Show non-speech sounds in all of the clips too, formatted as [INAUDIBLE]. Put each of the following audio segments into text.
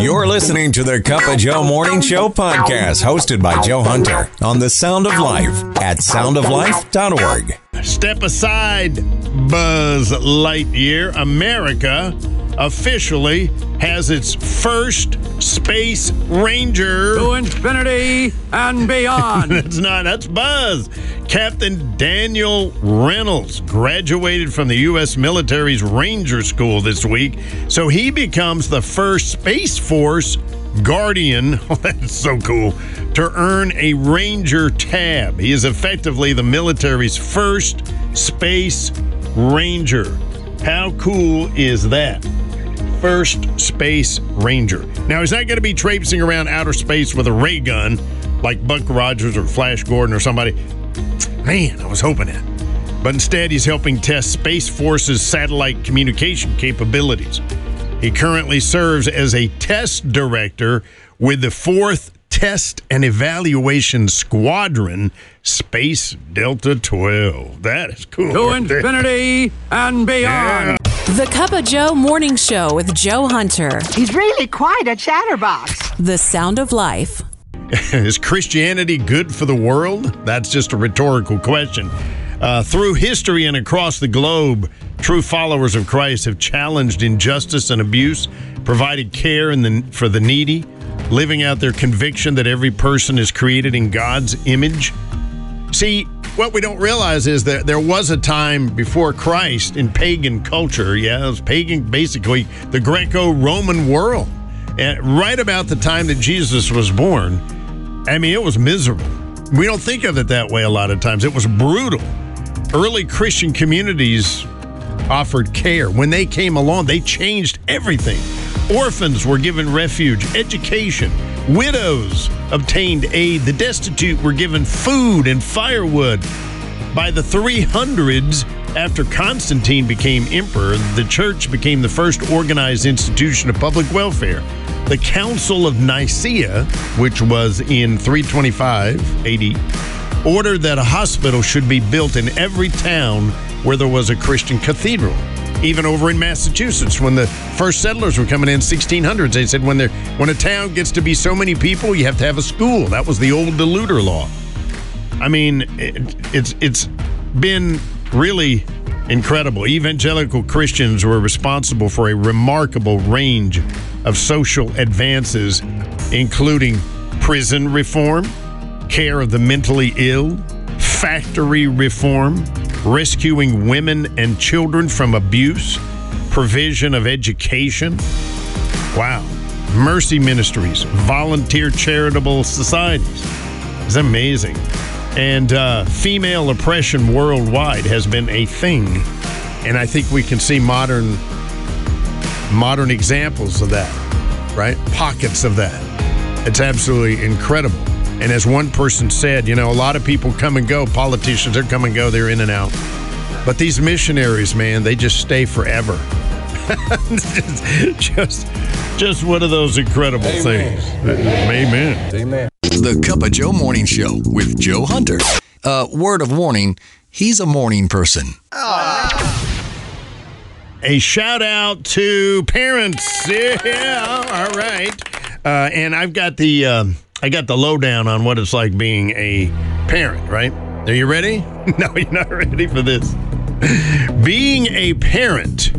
You're listening to the Cup of Joe Morning Show podcast, hosted by Joe Hunter on the Sound of Life at soundoflife.org. Step aside, Buzz Lightyear. America officially has its first Space Ranger. To infinity and beyond. [LAUGHS] that's not, that's Buzz. Captain Daniel Reynolds graduated from the U.S. military's Ranger School this week, so he becomes the first Space Force Guardian. [LAUGHS] Oh, that's so cool. To earn a Ranger tab. He is effectively the military's first Space Ranger. How cool is that? First Space Ranger. Now, he's not going to be traipsing around outer space with a ray gun like Buck Rogers or Flash Gordon or somebody. Man, I was hoping it. But instead, he's helping test Space Force's satellite communication capabilities. He currently serves as a test director with the 4th Test and Evaluation Squadron, Space Delta 12. That is cool. to infinity and beyond. The Cup of Joe Morning Show with Joe Hunter. He's really quite a chatterbox. The Sound of Life. [LAUGHS] Is Christianity good for the world? That's just a rhetorical question. Uh, through history and across the globe, true followers of Christ have challenged injustice and abuse, provided care the, for the needy, living out their conviction that every person is created in God's image. See, what we don't realize is that there was a time before Christ in pagan culture. Yeah, it was pagan, basically the Greco Roman world. And right about the time that Jesus was born, I mean, it was miserable. We don't think of it that way a lot of times. It was brutal. Early Christian communities offered care. When they came along, they changed everything. Orphans were given refuge, education. Widows obtained aid. The destitute were given food and firewood. By the 300s, after Constantine became emperor, the church became the first organized institution of public welfare. The Council of Nicaea, which was in 325 AD, ordered that a hospital should be built in every town where there was a Christian cathedral. Even over in Massachusetts, when the first settlers were coming in 1600s, they said when there when a town gets to be so many people, you have to have a school. That was the old Deluder law. I mean, it, it's it's been really incredible. Evangelical Christians were responsible for a remarkable range of social advances, including prison reform, care of the mentally ill, factory reform, rescuing women and children from abuse, provision of education. Wow. Mercy ministries, volunteer charitable societies. It's amazing. And uh, female oppression worldwide has been a thing. And I think we can see modern modern examples of that, right? Pockets of that. It's absolutely incredible. And as one person said, you know, a lot of people come and go. Politicians, they're come and go, they're in and out. But these missionaries, man, they just stay forever. [LAUGHS] just, just one of those incredible things. Amen. Amen. The Cup of Joe Morning Show with Joe Hunter. Uh, word of warning, he's a morning person. A shout out to parents. Yeah, all right. Uh, and I've got the um, I got the lowdown on what it's like being a parent. Right? Are you ready? [LAUGHS] No, you're not ready for this. being a parent.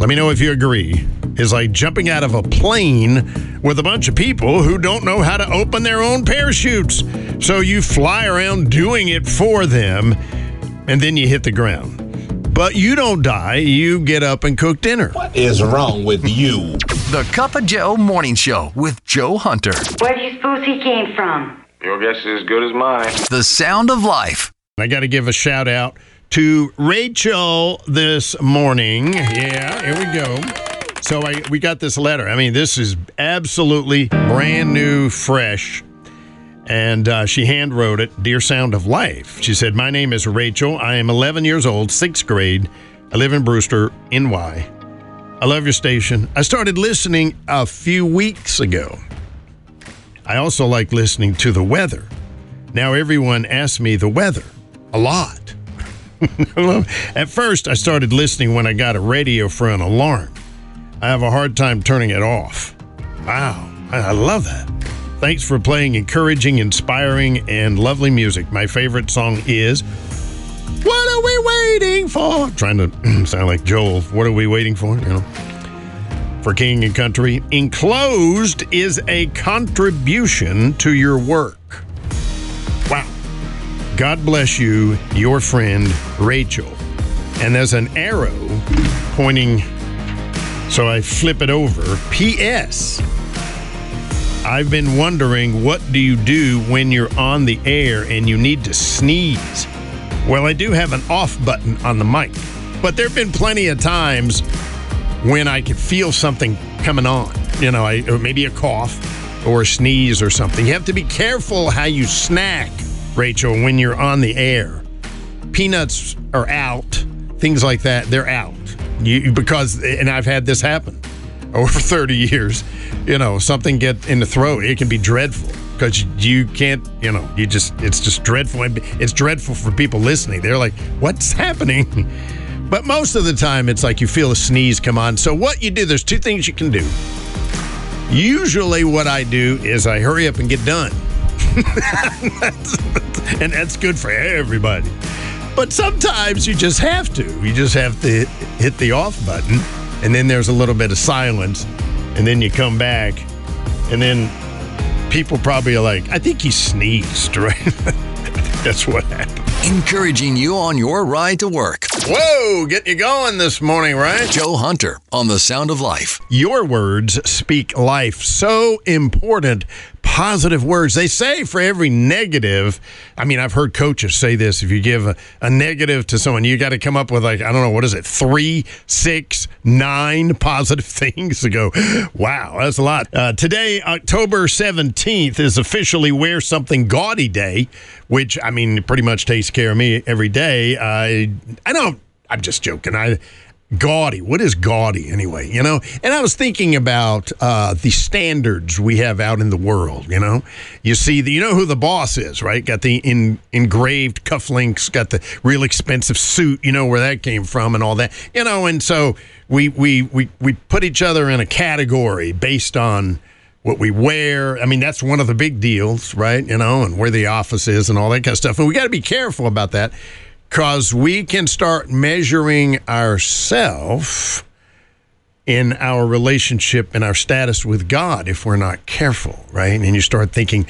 Let me know if you agree. Is like jumping out of a plane with a bunch of people who don't know how to open their own parachutes. So you fly around doing it for them, and then you hit the ground. But you don't die. You get up and cook dinner. is wrong with you? The Cup of Joe Morning Show with Joe Hunter. Where do you suppose he came from? Your guess is as good as mine. The Sound of Life. I got to give a shout out to Rachel this morning. Yeah, here we go. So I we got this letter. I mean, this is absolutely brand new, fresh. And uh, she hand wrote it, Dear Sound of Life. She said, My name is Rachel. I am 11 years old, sixth grade. I live in Brewster, NY. I love your station. I started listening a few weeks ago. I also like listening to the weather. Now everyone asks me the weather a lot. [LAUGHS] At first, I started listening when I got a radio for an alarm. I have a hard time turning it off. Wow. I, I love that. Thanks for playing encouraging, inspiring, and lovely music. My favorite song is What Are We Waiting For? trying to [CLEARS THROAT] sound like Joel. What are we waiting for? You know. For King and Country. Enclosed is a contribution to your work. Wow. God bless you, your friend Rachel. And there's an arrow pointing, so I flip it over. P.S. I've been wondering what do you do when you're on the air and you need to sneeze? Well, I do have an off button on the mic, but there have been plenty of times when I could feel something coming on. You know, I, maybe a cough or a sneeze or something. You have to be careful how you snack, Rachel, when you're on the air. Peanuts are out, things like that, they're out. You, because, and I've had this happen [LAUGHS] over 30 years. You know, something get in the throat, it can be dreadful because you can't, you know, you just, it's just dreadful. It's dreadful for people listening. They're like, what's happening? [LAUGHS] But most of the time, it's like you feel a sneeze come on. So, what you do, there's two things you can do. Usually, what I do is I hurry up and get done. [LAUGHS] and that's good for everybody. But sometimes you just have to. You just have to hit the off button, and then there's a little bit of silence, and then you come back, and then people probably are like, I think he sneezed, [LAUGHS] right? that's what happened. Encouraging you on your ride to work. Whoa, get you going this morning, right? Joe Hunter on The Sound of Life. Your words speak life. So important. Positive words. They say for every negative, I mean, I've heard coaches say this if you give a, a negative to someone, you got to come up with, like, I don't know, what is it, three, six, nine positive [LAUGHS] things to go, wow, that's a lot. Uh, today, October 17th, is officially Wear Something Gaudy Day, which, I mean, pretty much takes care of me every day. I, I don't, I'm just joking. I, gaudy. What is gaudy anyway? You know, and I was thinking about uh, the standards we have out in the world. You know, you see, the, you know who the boss is, right? Got the in, engraved cufflinks, got the real expensive suit. You know where that came from and all that. You know, and so we we we we put each other in a category based on what we wear. I mean, that's one of the big deals, right? You know, and where the office is and all that kind of stuff. And we got to be careful about that because we can start measuring ourselves in our relationship and our status with God if we're not careful, right? And you start thinking,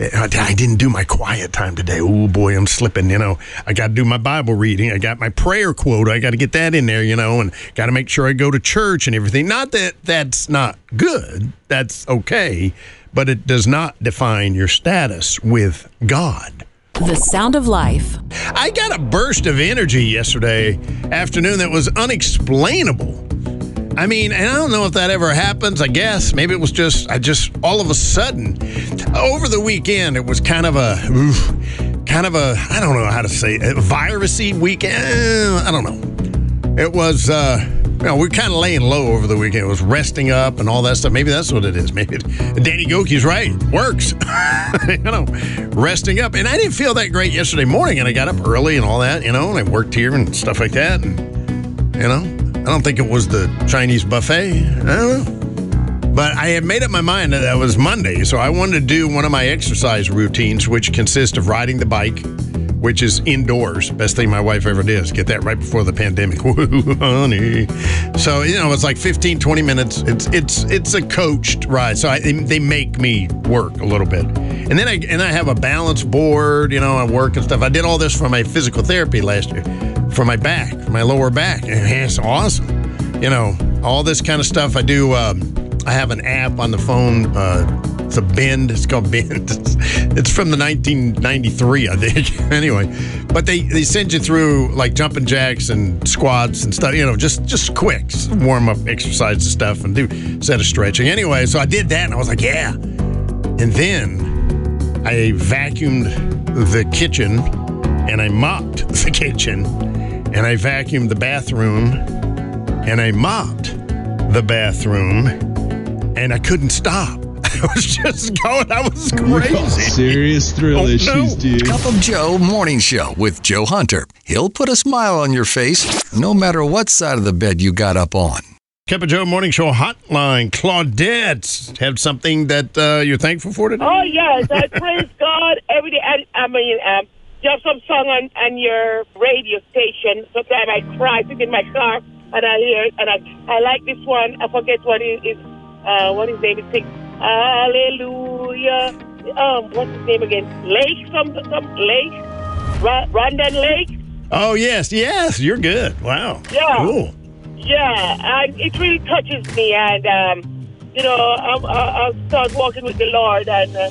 I didn't do my quiet time today. Oh boy, I'm slipping. You know, I got to do my Bible reading. I got my prayer quote. I got to get that in there, you know, and got to make sure I go to church and everything. Not that that's not good, that's okay, but it does not define your status with God. The Sound of Life. I got a burst of energy yesterday afternoon that was unexplainable. I mean, and I don't know if that ever happens. I guess maybe it was just I just all of a sudden over the weekend it was kind of a oof, kind of a I don't know how to say it, virusy weekend. I don't know. It was uh you know, we're kind of laying low over the weekend. It was resting up and all that stuff. Maybe that's what it is. [LAUGHS] Maybe it, Danny Gokey's right. Works. [LAUGHS] you know, resting up. And I didn't feel that great yesterday morning. And I got up early and all that, you know, and I worked here and stuff like that. And, you know, I don't think it was the Chinese buffet. I don't know. But I had made up my mind that that was Monday. So I wanted to do one of my exercise routines, which consists of riding the bike which is indoors. Best thing my wife ever did is get that right before the pandemic. [LAUGHS] Woo, honey. So, you know, it's like 15, 20 minutes. It's it's it's a coached ride. So I, they make me work a little bit. And then I and I have a balance board, you know, I work and stuff. I did all this for my physical therapy last year for my back, my lower back. It's awesome. You know, all this kind of stuff. I do um, I have an app on the phone uh, it's a Bend. It's called Bend. [LAUGHS] It's, from the 1993, I think. [LAUGHS] anyway, but they they send you through like jumping jacks and squats and stuff. You know, just just quick warm up exercise and stuff and do set of stretching. Anyway, so I did that and I was like, yeah. And then I vacuumed the kitchen and I mopped [LAUGHS] the kitchen and I vacuumed the bathroom and I mopped the bathroom and I couldn't stop. [LAUGHS] I was just going. I was crazy. Serious thrill Oh, issues, no. dude. Cup of Joe Morning Show with Joe Hunter. He'll put a smile on your face no matter what side of the bed you got up on. Cup of Joe Morning Show Hotline. Claudette, have something that uh, you're thankful for today? Oh yes, I [LAUGHS] praise God every day. And, I mean, um, you have some song on, on your radio station. Sometimes I cry sitting in my car and I hear it, and I I like this one. I forget what it is. Uh, what his name is. Sing Hallelujah. Um, what's his name again? Lake, some some Lake, Ra- Brandon Lake. Oh, yes, yes, you're good. Wow. Yeah. Cool. Yeah, and it really touches me, and um, you know, I, I, I start walking with the Lord, and uh,